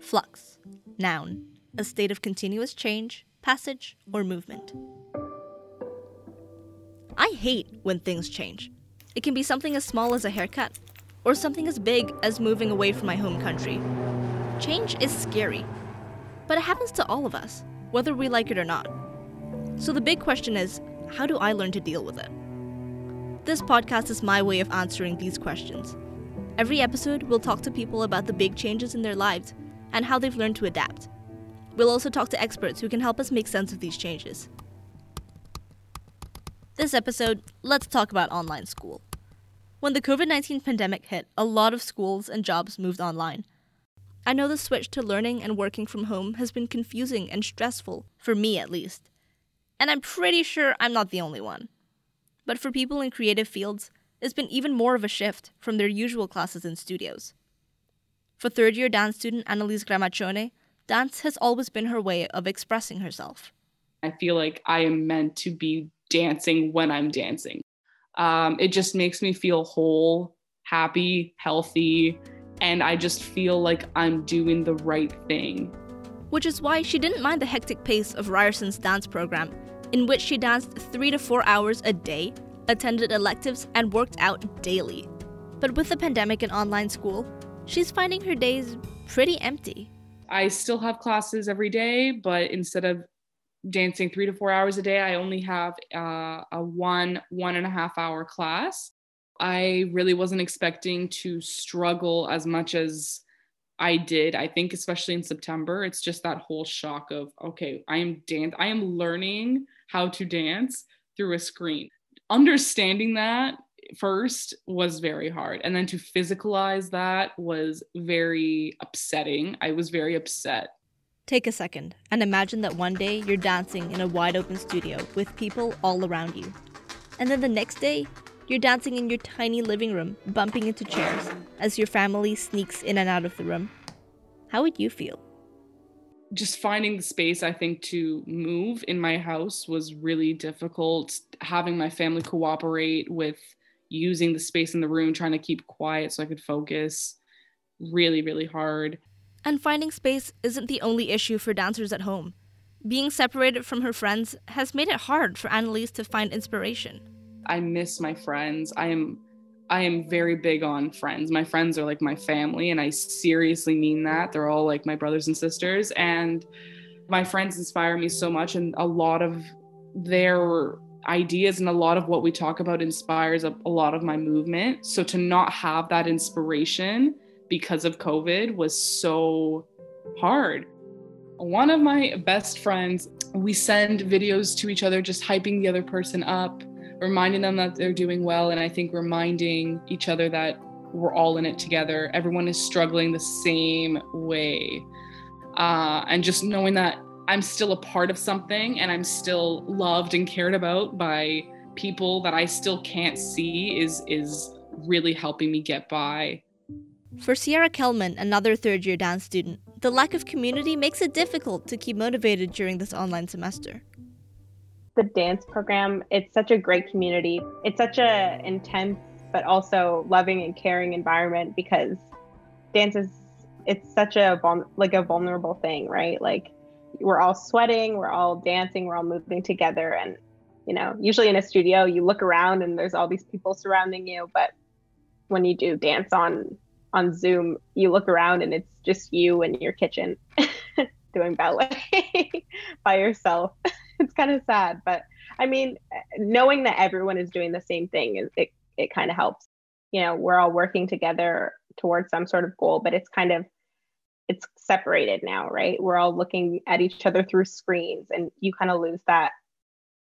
Flux. Noun. A state of continuous change, passage, or movement. I hate when things change. It can be something as small as a haircut, or something as big as moving away from my home country. Change is scary, but it happens to all of us, whether we like it or not. So the big question is how do I learn to deal with it? This podcast is my way of answering these questions. Every episode, we'll talk to people about the big changes in their lives and how they've learned to adapt. We'll also talk to experts who can help us make sense of these changes. This episode, let's talk about online school. When the COVID 19 pandemic hit, a lot of schools and jobs moved online. I know the switch to learning and working from home has been confusing and stressful, for me at least. And I'm pretty sure I'm not the only one. But for people in creative fields, it's been even more of a shift from their usual classes and studios. For third year dance student Annalise Grammacione, dance has always been her way of expressing herself. I feel like I am meant to be dancing when I'm dancing. Um, it just makes me feel whole, happy, healthy, and I just feel like I'm doing the right thing. Which is why she didn't mind the hectic pace of Ryerson's dance program, in which she danced three to four hours a day, attended electives, and worked out daily. But with the pandemic and online school, she's finding her days pretty empty. I still have classes every day, but instead of dancing three to four hours a day, I only have uh, a one, one and a half hour class. I really wasn't expecting to struggle as much as I did. I think, especially in September, it's just that whole shock of, okay, I am dance, I am learning how to dance through a screen. Understanding that first was very hard. And then to physicalize that was very upsetting. I was very upset Take a second and imagine that one day you're dancing in a wide open studio with people all around you. And then the next day, you're dancing in your tiny living room, bumping into chairs as your family sneaks in and out of the room. How would you feel? Just finding the space, I think, to move in my house was really difficult. Having my family cooperate with using the space in the room, trying to keep quiet so I could focus, really, really hard. And finding space isn't the only issue for dancers at home. Being separated from her friends has made it hard for Annalise to find inspiration. I miss my friends. I am I am very big on friends. My friends are like my family and I seriously mean that. They're all like my brothers and sisters and my friends inspire me so much and a lot of their ideas and a lot of what we talk about inspires a, a lot of my movement. So to not have that inspiration because of COVID was so hard. One of my best friends, we send videos to each other, just hyping the other person up, reminding them that they're doing well. And I think reminding each other that we're all in it together. Everyone is struggling the same way. Uh, and just knowing that I'm still a part of something and I'm still loved and cared about by people that I still can't see is is really helping me get by. For Sierra Kellman, another third year dance student, the lack of community makes it difficult to keep motivated during this online semester. The dance program, it's such a great community. It's such a intense but also loving and caring environment because dance is it's such a like a vulnerable thing, right? Like we're all sweating, we're all dancing, we're all moving together and you know, usually in a studio you look around and there's all these people surrounding you, but when you do dance on on Zoom, you look around and it's just you in your kitchen doing ballet by yourself. it's kind of sad, but I mean, knowing that everyone is doing the same thing, it it kind of helps. You know, we're all working together towards some sort of goal, but it's kind of it's separated now, right? We're all looking at each other through screens, and you kind of lose that,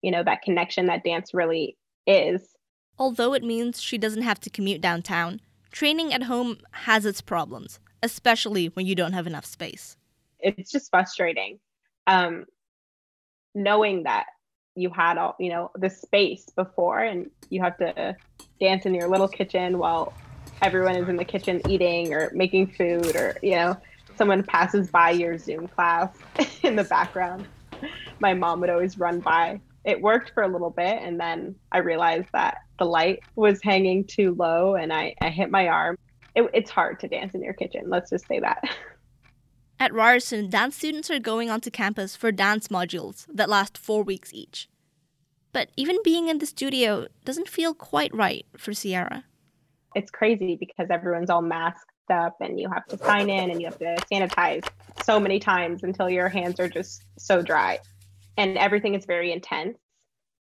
you know, that connection that dance really is. Although it means she doesn't have to commute downtown, Training at home has its problems, especially when you don't have enough space. It's just frustrating. Um, knowing that you had all, you know, the space before and you have to dance in your little kitchen while everyone is in the kitchen eating or making food or, you know, someone passes by your Zoom class in the background. My mom would always run by it worked for a little bit and then i realized that the light was hanging too low and i, I hit my arm it, it's hard to dance in your kitchen let's just say that At Ryerson, dance students are going onto campus for dance modules that last four weeks each. But even being in the studio doesn't feel quite right for Sierra. It's crazy because everyone's all masked up and you have to sign in and you have to sanitize so many times until your hands are just so dry. And everything is very intense.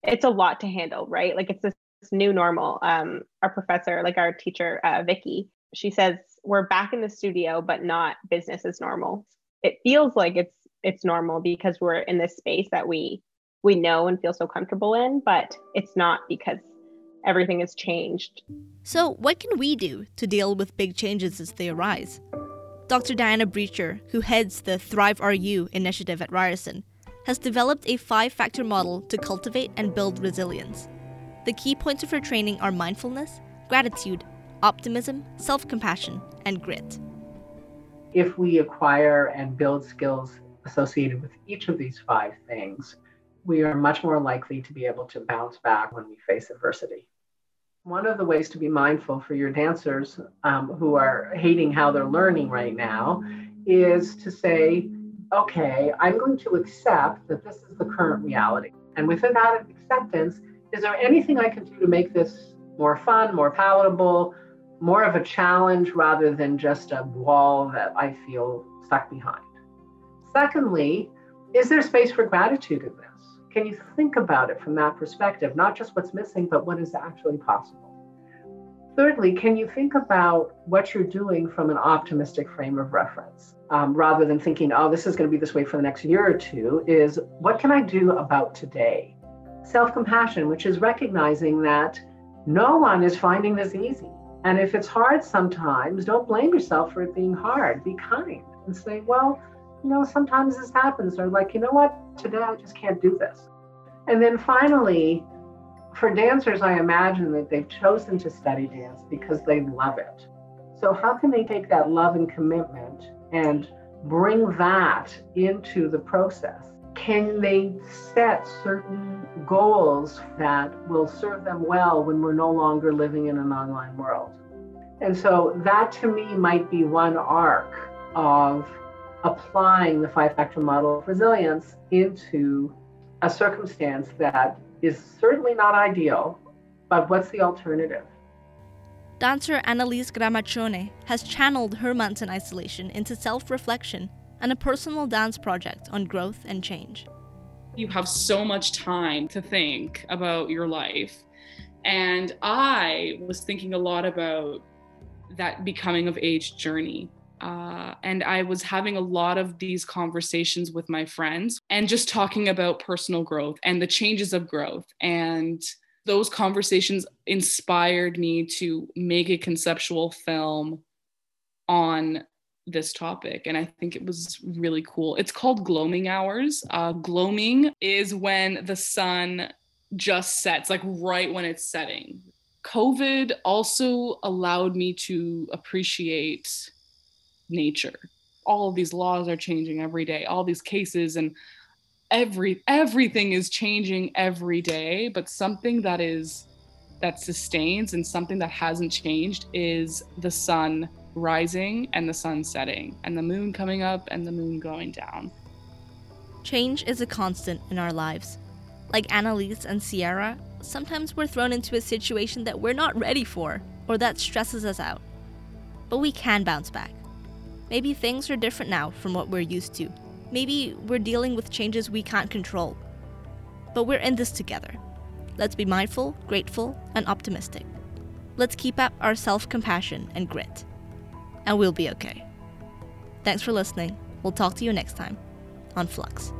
It's a lot to handle, right? Like it's this new normal. Um, our professor, like our teacher, uh, Vicky, she says we're back in the studio, but not business as normal. It feels like it's it's normal because we're in this space that we we know and feel so comfortable in, but it's not because everything has changed. So, what can we do to deal with big changes as they arise? Dr. Diana Brecher, who heads the Thrive RU initiative at Ryerson, has developed a five factor model to cultivate and build resilience. The key points of her training are mindfulness, gratitude, optimism, self compassion, and grit. If we acquire and build skills associated with each of these five things, we are much more likely to be able to bounce back when we face adversity. One of the ways to be mindful for your dancers um, who are hating how they're learning right now is to say, okay, I'm going to accept that this is the current reality. And within that acceptance, is there anything I can do to make this more fun, more palatable, more of a challenge rather than just a wall that I feel stuck behind? Secondly, is there space for gratitude in this? Can you think about it from that perspective, not just what's missing, but what is actually possible? Thirdly, can you think about what you're doing from an optimistic frame of reference? Um, rather than thinking, oh, this is going to be this way for the next year or two, is what can I do about today? Self compassion, which is recognizing that no one is finding this easy. And if it's hard sometimes, don't blame yourself for it being hard. Be kind and say, well, you know, sometimes this happens, or like, you know what, today I just can't do this. And then finally, for dancers, I imagine that they've chosen to study dance because they love it. So, how can they take that love and commitment and bring that into the process? Can they set certain goals that will serve them well when we're no longer living in an online world? And so, that to me might be one arc of applying the five factor model of resilience into a circumstance that is certainly not ideal, but what's the alternative? Dancer Annalise Grammacione has channeled her months in isolation into self reflection and a personal dance project on growth and change. You have so much time to think about your life. And I was thinking a lot about that becoming of age journey uh, and I was having a lot of these conversations with my friends and just talking about personal growth and the changes of growth. And those conversations inspired me to make a conceptual film on this topic. And I think it was really cool. It's called gloaming hours. Uh, gloaming is when the sun just sets, like right when it's setting. COVID also allowed me to appreciate nature. All of these laws are changing every day. All these cases and every everything is changing every day but something that is that sustains and something that hasn't changed is the sun rising and the sun setting and the moon coming up and the moon going down. Change is a constant in our lives. Like annalise and sierra sometimes we're thrown into a situation that we're not ready for or that stresses us out. But we can bounce back Maybe things are different now from what we're used to. Maybe we're dealing with changes we can't control. But we're in this together. Let's be mindful, grateful, and optimistic. Let's keep up our self compassion and grit. And we'll be okay. Thanks for listening. We'll talk to you next time on Flux.